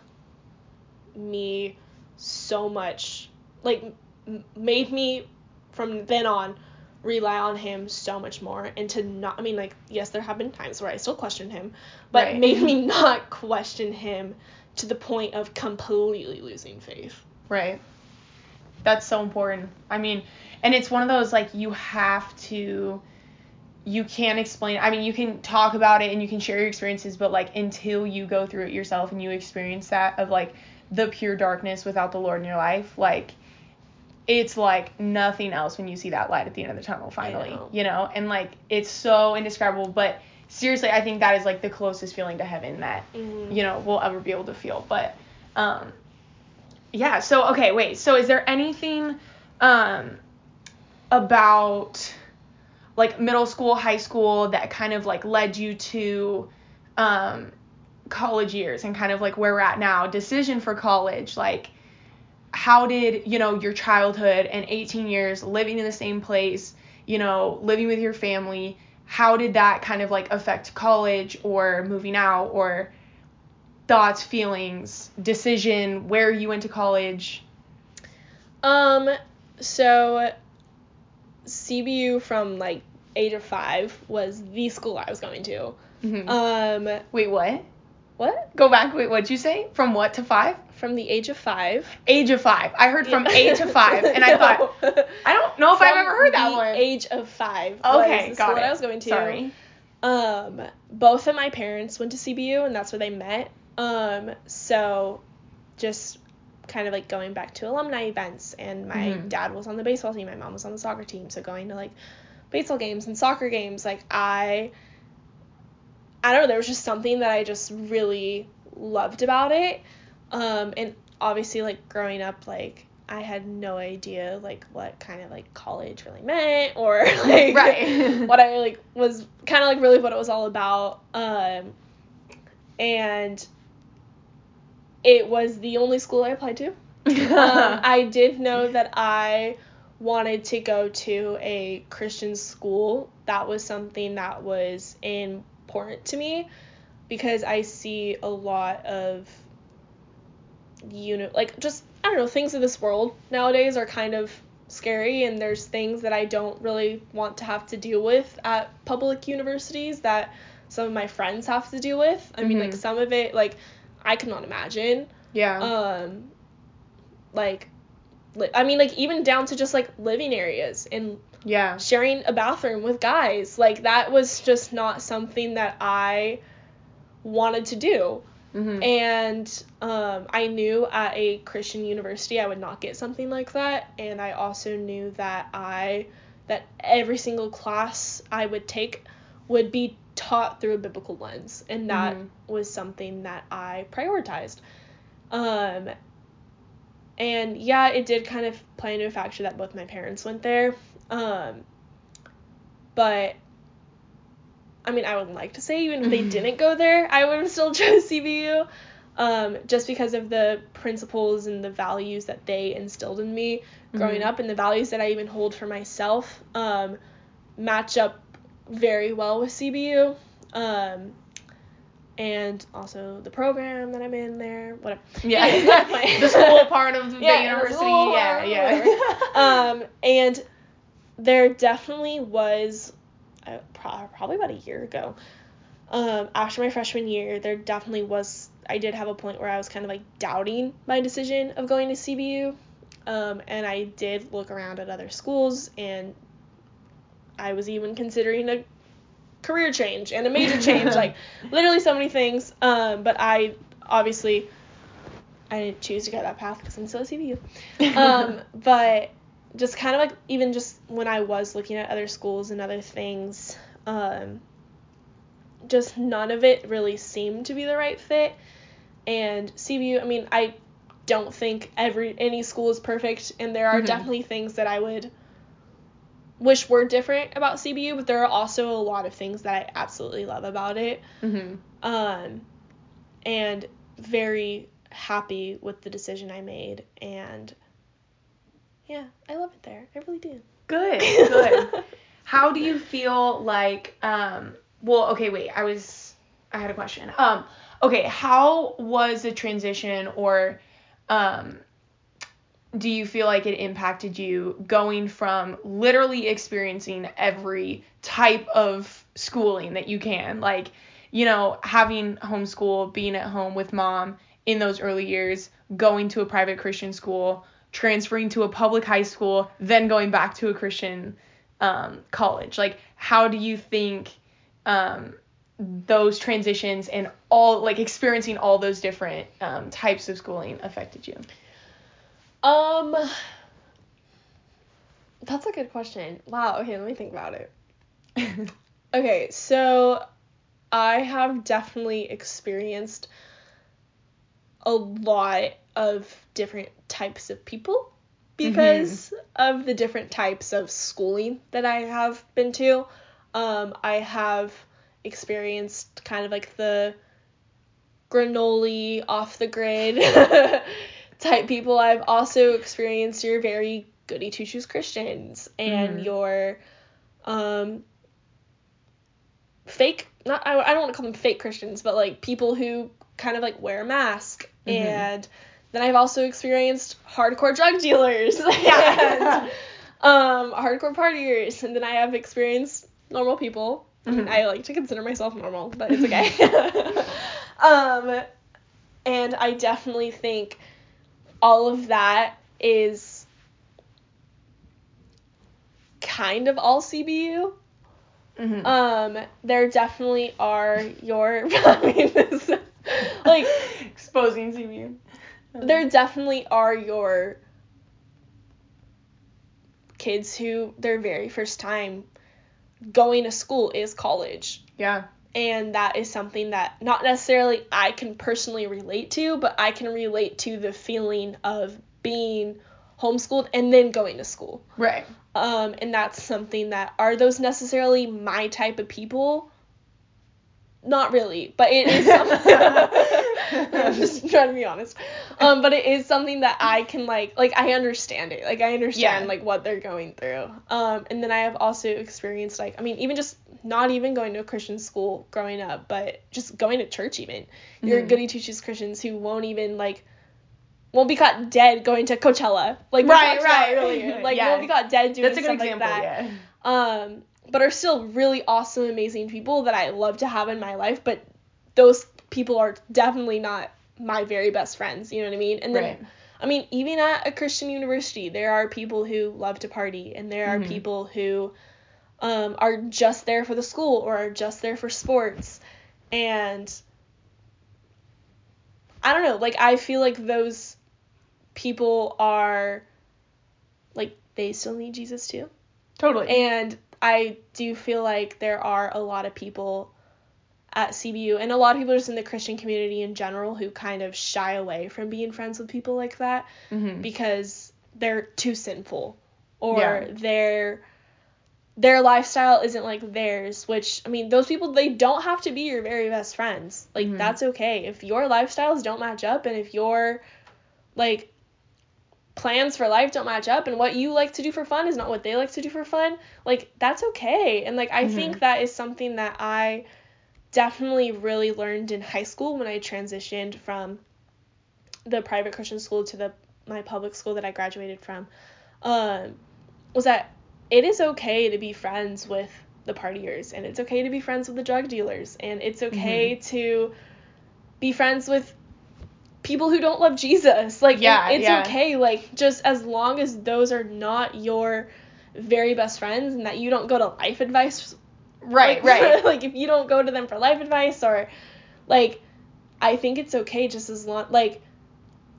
me so much like m- made me from then on rely on him so much more and to not i mean like yes there have been times where i still question him but Right. made me <laughs> not question him to the point of completely losing faith Right. That's so important. I mean, and it's one of those like you have to you can't explain I mean, you can talk about it and you can share your experiences, but like until you go through it yourself and you experience that of like the pure darkness without the Lord in your life, like it's like nothing else when you see that light at the end of the tunnel finally, know. you know? And like it's so indescribable, but seriously, I think that is like the closest feeling to heaven that Mhm. you know we'll ever be able to feel but um yeah so okay wait so is there anything um about like middle school high school that kind of like led you to um college years and kind of like where we're at now decision for college like how did you know your childhood and 18 years living in the same place you know living with your family how did that kind of like affect college or moving out or thoughts feelings decision where you went to college Um, so CBU from like age of five was the school I was going to. Mhm. Um, wait what what? go back wait what'd you say from what to five From the age of five. age of five i heard from eight to five and i <laughs> thought i don't know if i've ever heard that the one Age of five. okay was got school it I was going to. sorry Um, both of my parents went to CBU, and that's where they met. Um, so just kind of like going back to alumni events, and my Mhm. dad was on the baseball team, my mom was on the soccer team, so going to like baseball games and soccer games, like I, I don't know, there was just something that I just really loved about it. Um, and obviously, like growing up, like I had no idea like what kind of like college really meant or <laughs> like Right. <laughs> what I like was kind of like really what it was all about. Um, and it was the only school I applied to. Um, <laughs> I did know that I wanted to go to a Christian school. That was something that was important to me because I see a lot of you know like just I don't know things in this world nowadays are kind of scary and there's things that I don't really want to have to deal with at public universities that some of my friends have to deal with. I mean like Mhm. some of it like I cannot imagine yeah um like li- I mean like even down to just like living areas and yeah. sharing a bathroom with guys. Like that was just not something that I wanted to do. Hmm and um, I knew at a Christian university I would not get something like that. And I also knew that I that every single class I would take would be taught through a biblical lens. And that Mhm. was something that I prioritized. Um and yeah it did kind of play into a factor that both my parents went there um but I mean, I would like to say even if they didn't go there, I would have still <laughs> chose CBU, um, just because of the principles and the values that they instilled in me growing Mhm. up, and the values that I even hold for myself um, match up very well with CBU, um, and also the program that I'm in there, whatever. yeah. <laughs> My- <laughs> the school part of the Yeah, university. the yeah yeah. um, and there definitely was, uh, probably about a year ago, um, after my freshman year, there definitely was, I did have a point where I was kind of like doubting my decision of going to CBU. Um, and I did look around at other schools, and I was even considering a career change and a major <laughs> change, like literally so many things. Um, but I obviously I didn't choose to go that path because I'm still at CBU. <laughs> Um, but just kind of like even just when I was looking at other schools and other things, um, just none of it really seemed to be the right fit. And CBU, I mean, I don't think every any school is perfect, and there are Mhm. definitely things that I would wish were different about CBU, but there are also a lot of things that I absolutely love about it. Mm-hmm. Um, and very happy with the decision I made, and yeah, I love it there. I really do. Good, good. <laughs> How do you feel like um well, okay, wait. I was I had a question. Um okay, how was the transition or um do you feel like it impacted you going from literally experiencing every type of schooling that you can like you know having homeschool being at home with mom in those early years going to a private christian school transferring to a public high school then going back to a christian um, college like how do you think um, those transitions and all like experiencing all those different um, types of schooling affected you Um, that's a good question. Wow. Okay, let me think about it. <laughs> Okay, so I have definitely experienced a lot of different types of people because of the different types of schooling that I have been to. Um, I have experienced kind of like the granoli off the grid <laughs> type people. I've also experienced your very goody two shoes Christians and Mhm. your um fake not I, I don't want to call them fake Christians, but like people who kind of like wear a mask Mhm. and then I've also experienced hardcore drug dealers <laughs> Yeah. and um hardcore partiers and then I have experienced normal people. I mean, Mhm. I like to consider myself normal, but it's okay. <laughs> <laughs> um and I definitely think all of that is kind of all CBU. Mhm. Um, there definitely are your I mean, this- <laughs> like exposing CBU. there definitely are your kids who their very first time going to school is college. Yeah. And that is something that not necessarily I can personally relate to, but I can relate to the feeling of being homeschooled and then going to school. Right. Um, and that's something that are those necessarily my type of people? Not really, but it is something. <laughs> I'm just <laughs> trying to be honest. Um, but it is something that I can like, like I understand it. Like I understand Yeah. like what they're going through. Um, and then I have also experienced like, I mean, even just not even going to a Christian school growing up, but just going to church even. You're Mhm. goody two shoes Christians who won't even like won't be caught dead going to Coachella. Like Right, right. earlier. <laughs> Like Yeah. won't be caught dead doing That's a good stuff example. like that. Yeah. Um, but are still really awesome, amazing people that I love to have in my life. But those people are definitely not my very best friends. You know what I mean? And then Right. I mean, even at a Christian university, there are people who love to party, and there are Mhm. people who um, are just there for the school or are just there for sports. And I don't know, like, I feel like those people are, like, they still need Jesus too. Totally. And I do feel like there are a lot of people at CBU and a lot of people just in the Christian community in general who kind of shy away from being friends with people like that Mhm. because they're too sinful or Yeah. their their lifestyle isn't like theirs which i mean those people they don't have to be your very best friends like Mhm. that's okay if your lifestyles don't match up and if your like plans for life don't match up and what you like to do for fun is not what they like to do for fun like that's okay and like i Mhm. think that is something that i definitely really learned in high school when i transitioned from the private christian school to the my public school that i graduated from um was that it is okay to be friends with the partiers and it's okay to be friends with the drug dealers and it's okay mm-hmm. to be friends with people who don't love Jesus. Like yeah, it's yeah. okay like just as long as those are not your very best friends and that you don't go to life advice right like, <laughs> right like if you don't go to them for life advice or like I think it's okay just as long like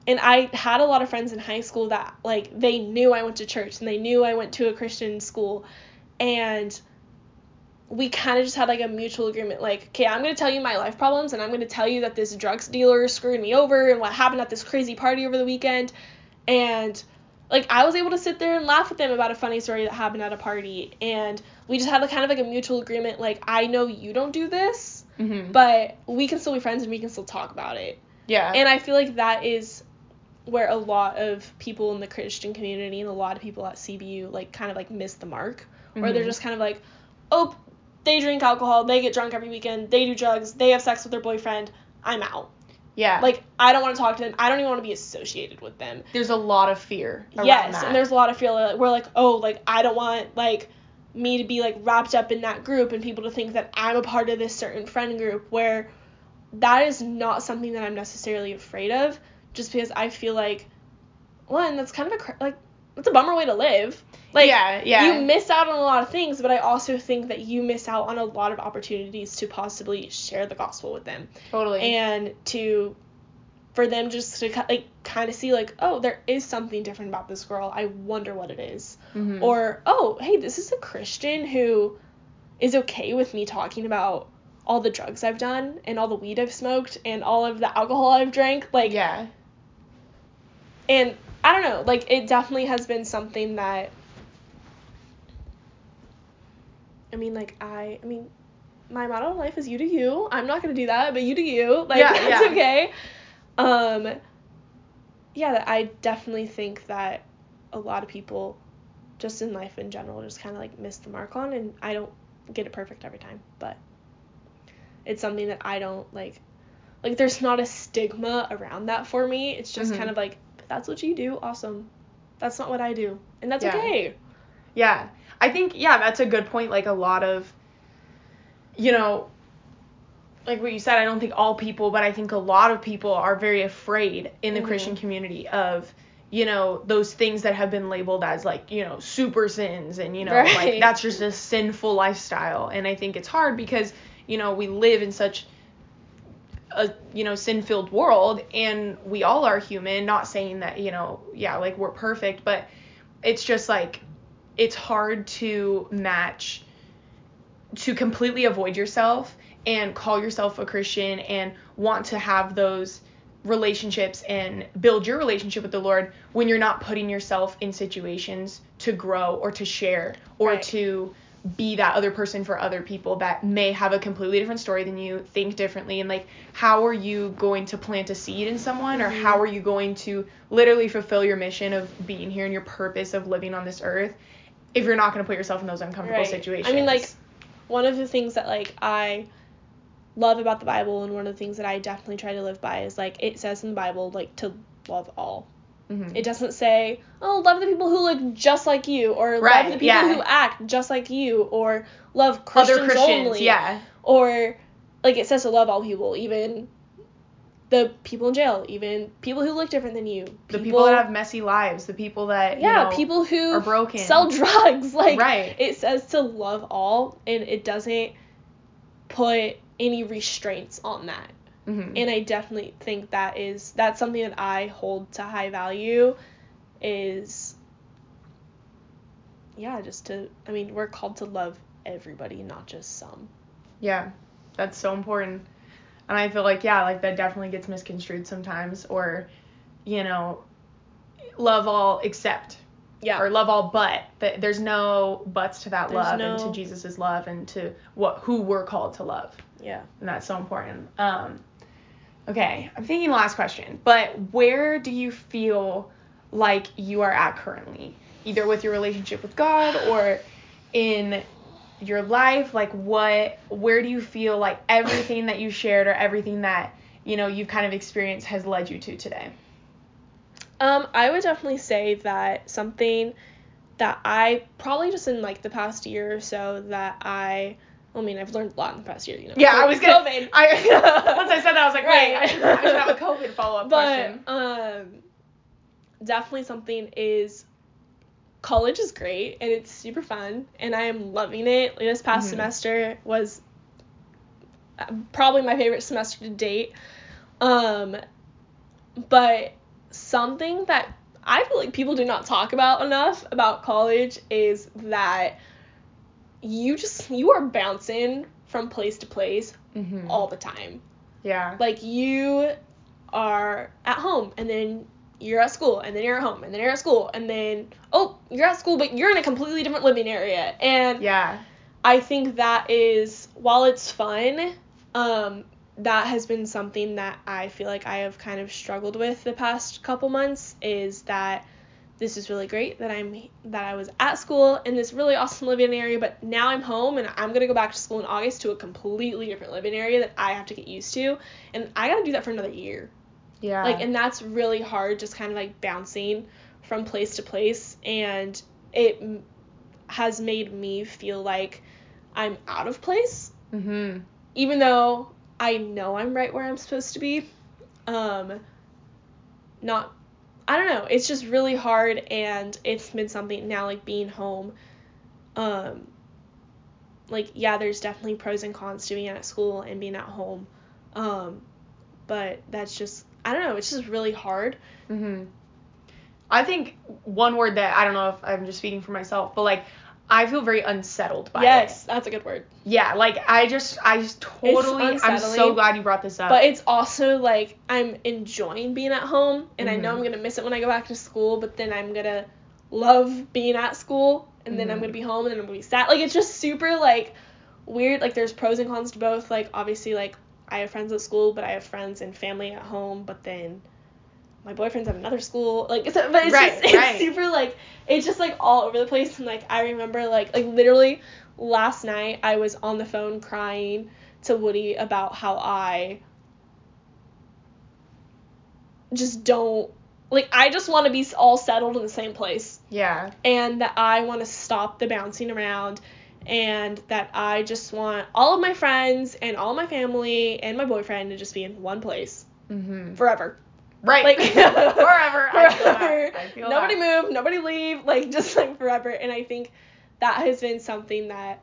and I had a lot of friends in high school that like they knew I went to church and they knew I went to a Christian school and we kind of just had like a mutual agreement like okay i'm going to tell you my life problems and i'm going to tell you that this drugs dealer screwed me over and what happened at this crazy party over the weekend and like i was able to sit there and laugh with them about a funny story that happened at a party and we just had like kind of like a mutual agreement like i know you don't do this mm-hmm. but we can still be friends and we can still talk about it yeah and i feel like that is where a lot of people in the christian community and a lot of people at cbu like kind of like miss the mark mm-hmm. or they're just kind of like oh they drink alcohol, they get drunk every weekend, they do drugs, they have sex with their boyfriend, I'm out. Yeah. Like I don't want to talk to them. I don't even want to be associated with them. There's a lot of fear. yes, that. and there's a lot of fear. Like, we're like, oh, like I don't want like me to be like wrapped up in that group and people to think that I'm a part of this certain friend group where that is not something that I'm necessarily afraid of just because I feel like one that's kind of a like it's a bummer way to live. Like yeah, yeah. you miss out on a lot of things, but I also think that you miss out on a lot of opportunities to possibly share the gospel with them. Totally. And to for them just to like kind of see like, oh, there is something different about this girl. I wonder what it is. Mm-hmm. Or oh, hey, this is a Christian who is okay with me talking about all the drugs I've done and all the weed I've smoked and all of the alcohol I've drank. Like yeah. And I don't know, like it definitely has been something that I mean like I I mean my motto in life is you do you. I'm not gonna do that, but you do you. <laughs> Like yeah, that's yeah. okay. Um yeah, I definitely think that a lot of people just in life in general just kind of like miss the mark on and I don't get it perfect every time, but it's something that I don't like like there's not a stigma around that for me. It's just mm-hmm. kind of like that's what you do, awesome. That's not what I do. And that's yeah. okay. Yeah. I think yeah, that's a good point. Like a lot of you know, like what you said, I don't think all people, but I think a lot of people are very afraid in the mm-hmm. Christian community of you know those things that have been labeled as like you know super sins and you know right. like that's just a sinful lifestyle and i think it's hard because you know we live in such a you know sin filled world and we all are human not saying that you know yeah like we're perfect but it's just like it's hard to match to completely avoid yourself and call yourself a christian and want to have those relationships and build your relationship with the lord when you're not putting yourself in situations to grow or to share or right. to be that other person for other people that may have a completely different story than you, think differently, and like how are you going to plant a seed in someone, mm-hmm. or how are you going to literally fulfill your mission of being here and your purpose of living on this earth if you're not going to put yourself in those uncomfortable right. situations? I mean, like one of the things that like I love about the Bible and one of the things that I definitely try to live by is like it says in the Bible like to love all Mm-hmm. It doesn't say, oh, love the people who look just like you, or right, love the people yeah. who act just like you, or love Christians, Other Christians only. Yeah. Or, like, it says to love all people, even the people in jail, even people who look different than you. People, the people that have messy lives, the people that, yeah, know, people who are broken. sell drugs. <laughs> Like, right. it says to love all, and it doesn't put any restraints on that. Mm-hmm. And I definitely think that is that's something that I hold to high value is yeah, just to I mean, we're called to love everybody, not just some. Yeah. That's so important. And I feel like yeah, like that definitely gets misconstrued sometimes or you know, love all except yeah. or love all but That there's no buts to that there's love no... and to Jesus's love and to what who we're called to love. Yeah. And that's so important. Um Okay, I'm thinking last question, but where do you feel like you are at currently? Either with your relationship with God or in your life, like what where do you feel like everything that you shared or everything that, you know, you've kind of experienced has led you to today? Um, I would definitely say that something that I probably just in like the past year or so that I I mean I've learned a lot in the past year, you know. Yeah, I was gonna. COVID. I <laughs> once I said that, I was like, wait, I Right. should, I should have a COVID follow up <laughs> question. but um definitely something is college is great and it's super fun and I am loving it. Like, this past Mhm. semester was uh, probably my favorite semester to date. Um but something that I feel like people do not talk about enough about college is that you just you are bouncing from place to place Mm-hmm. all the time. Yeah. Like you are at home and then you're at school and then you're at home and then you're at school and then oh you're at school but you're in a completely different living area and Yeah. I think that is while it's fun um that has been something that I feel like I have kind of struggled with the past couple months is that this is really great that I'm that I was at school in this really awesome living area, but now I'm home and I'm gonna go back to school in August to a completely different living area that I have to get used to, and I gotta do that for another year. Yeah. Like, and that's really hard, just kind of like bouncing from place to place, and it m- has made me feel like I'm out of place, mm-hmm. even though I know I'm right where I'm supposed to be. Um, not, I don't know. It's just really hard, and it's been something now, like being home. Um, like yeah, there's definitely pros and cons to being at school and being at home. Um, but that's just I don't know. It's just really hard. Mm-hmm. I think one word that I don't know if I'm just speaking for myself, but like I feel very unsettled by it. yes, it. that's a good word. Yeah, like I just I just totally I'm so glad you brought this up. But it's also like I'm enjoying being at home, and I know Mhm. I'm gonna miss it when I go back to school. But then I'm gonna love being at school, and then I'm Mhm. gonna be home, and then I'm gonna be sad. Like it's just super like weird. Like there's pros and cons to both. Like obviously like I have friends at school, but I have friends and family at home. But then my boyfriend's at another school. Like so, but it's Right, just <laughs> it's right. super like it's just like all over the place. And like I remember like like literally last night I was on the phone crying to Woody about how I just don't like I just want to be all settled in the same place yeah. and that I want to stop the bouncing around and that I just want all of my friends and all my family and my boyfriend to just be in one place Mm-hmm. forever. Right. Like <laughs> forever. I feel forever. that. I feel nobody that. move, nobody leave, like <laughs> just like forever. And I think that has been something that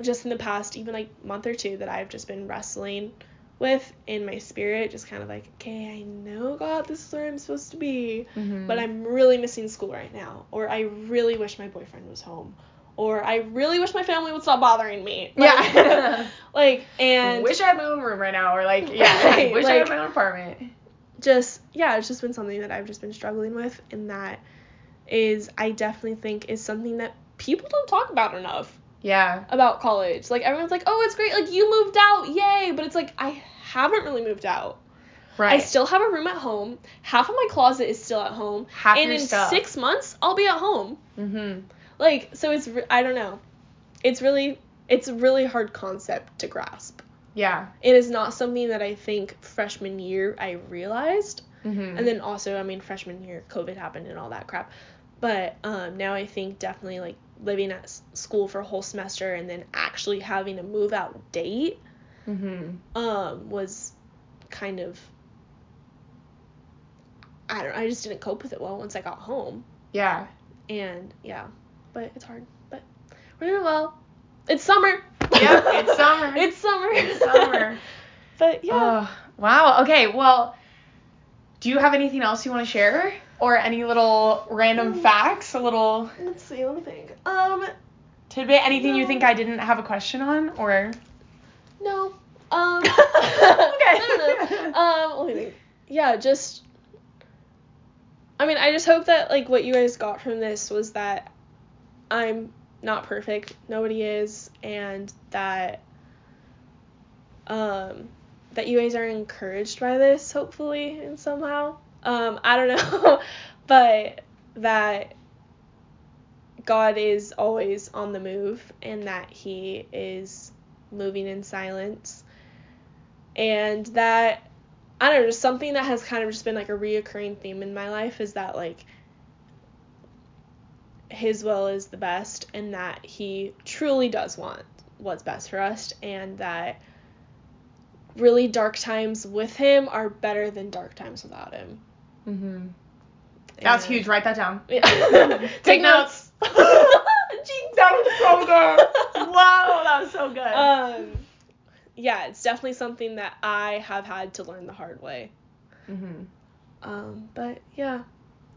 just in the past even like month or two that I've just been wrestling with in my spirit, just kind of like, okay, I know God, this is where I'm supposed to be, Mhm. but I'm really missing school right now, or I really wish my boyfriend was home, or I really wish my family would stop bothering me. Like, Yeah. <laughs> like and wish I had my own room right now, or like yeah, <laughs> Right, wish I had my own apartment. just yeah, it's just been something that I've just been struggling with, and that is I definitely think is something that people don't talk about enough Yeah. about college. Like everyone's like, oh, it's great, like you moved out, yay! But it's like I haven't really moved out. Right. I still have a room at home. Half of my closet is still at home, Half and in stuff. six months I'll be at home. Mm-hmm. Like so, it's re- I don't know. It's really it's a really hard concept to grasp. Yeah. It is not something that I think freshman year I realized. Mm-hmm. And then also, I mean, freshman year, COVID happened and all that crap. But um, now I think definitely like living at s- school for a whole semester and then actually having a move out date mm-hmm. um, was kind of. I don't know. I just didn't cope with it well once I got home. Yeah. And yeah, but it's hard. But we're doing well. It's summer. Yep, <laughs> it's summer. it's summer. It's <laughs> summer. but yeah. Oh, wow. Okay. Well, do you have anything else you want to share, or any little random Mm. facts? A little Let's see. Let me think. Um. tidbit? Anything you think I didn't have a question on, or? No. Um. <laughs> Okay. I don't know. Um. Let me think. Yeah. Just. I mean, I just hope that like what you guys got from this was that I'm not perfect. Nobody is, and that um that you guys are encouraged by this, hopefully, and somehow. Um. I don't <laughs> know, but that God is always on the move and that He is moving in silence. And that, I don't know, just something that has kind of just been like a reoccurring theme in my life is that, like, his will is the best and that he truly does want what's best for us and that really dark times with him are better than dark times without him. Mhm. That's huge. Write that down. <laughs> Yeah. <laughs> Take notes. Jinx. That was so good. Wow, that was so good. Um, yeah, it's definitely something that I have had to learn the hard way. mhm. Um, but yeah,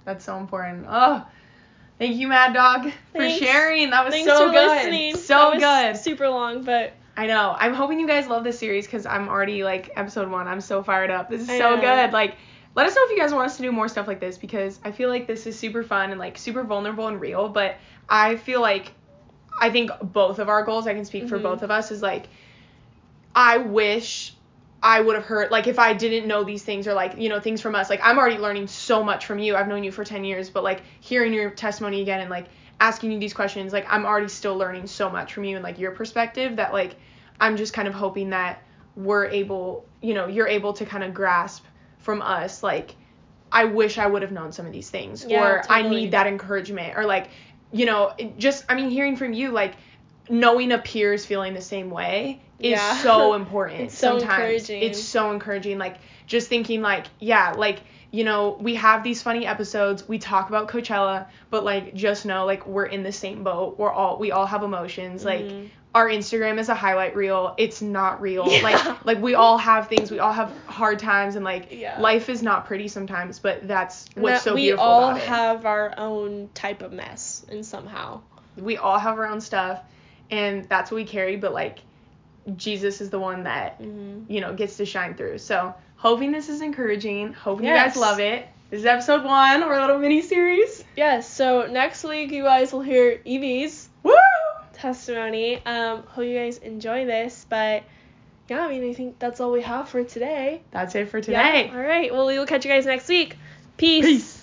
That's so important. Oh, thank you, Mad Dog, for sharing. That was thanks so for good. listening. So good. Super long, but I know. I'm hoping you guys love this series because I'm already like episode one. I'm so fired up. This is I so know. good. Like, let us know if you guys want us to do more stuff like this because I feel like this is super fun and like super vulnerable and real. But I feel like I think both of our goals, I can speak for Mhm. both of us, is like I wish I would have heard like if I didn't know these things or like you know things from us like I'm already learning so much from you. I've known you for 10 years but like hearing your testimony again and like asking you these questions like I'm already still learning so much from you and like your perspective that like I'm just kind of hoping that we're able you know you're able to kind of grasp from us like I wish I would have known some of these things Yeah, or I need that encouragement or like you know just I mean hearing from you like knowing a peer is feeling the same way is Yeah. so important <laughs> It's so sometimes encouraging. it's so encouraging like just thinking like yeah like you know we have these funny episodes we talk about coachella but like just know like we're in the same boat we're all we all have emotions like Mhm. our instagram is a highlight reel it's not real Yeah. like like we all have things we all have hard times and like Yeah. life is not pretty sometimes but that's what's that so we beautiful all about it have our own type of mess and somehow. we all have our own stuff and that's what we carry but like jesus is the one that hmm you know gets to shine through so hoping this is encouraging hoping you guys love it this is episode one or a little mini series Yes. So next week you guys will hear Evy's woo testimony. Um, hope you guys enjoy this, but yeah, I mean I think that's all we have for today. that's it for today. Yeah. today All right. Well, we will catch you guys next week. Peace. peace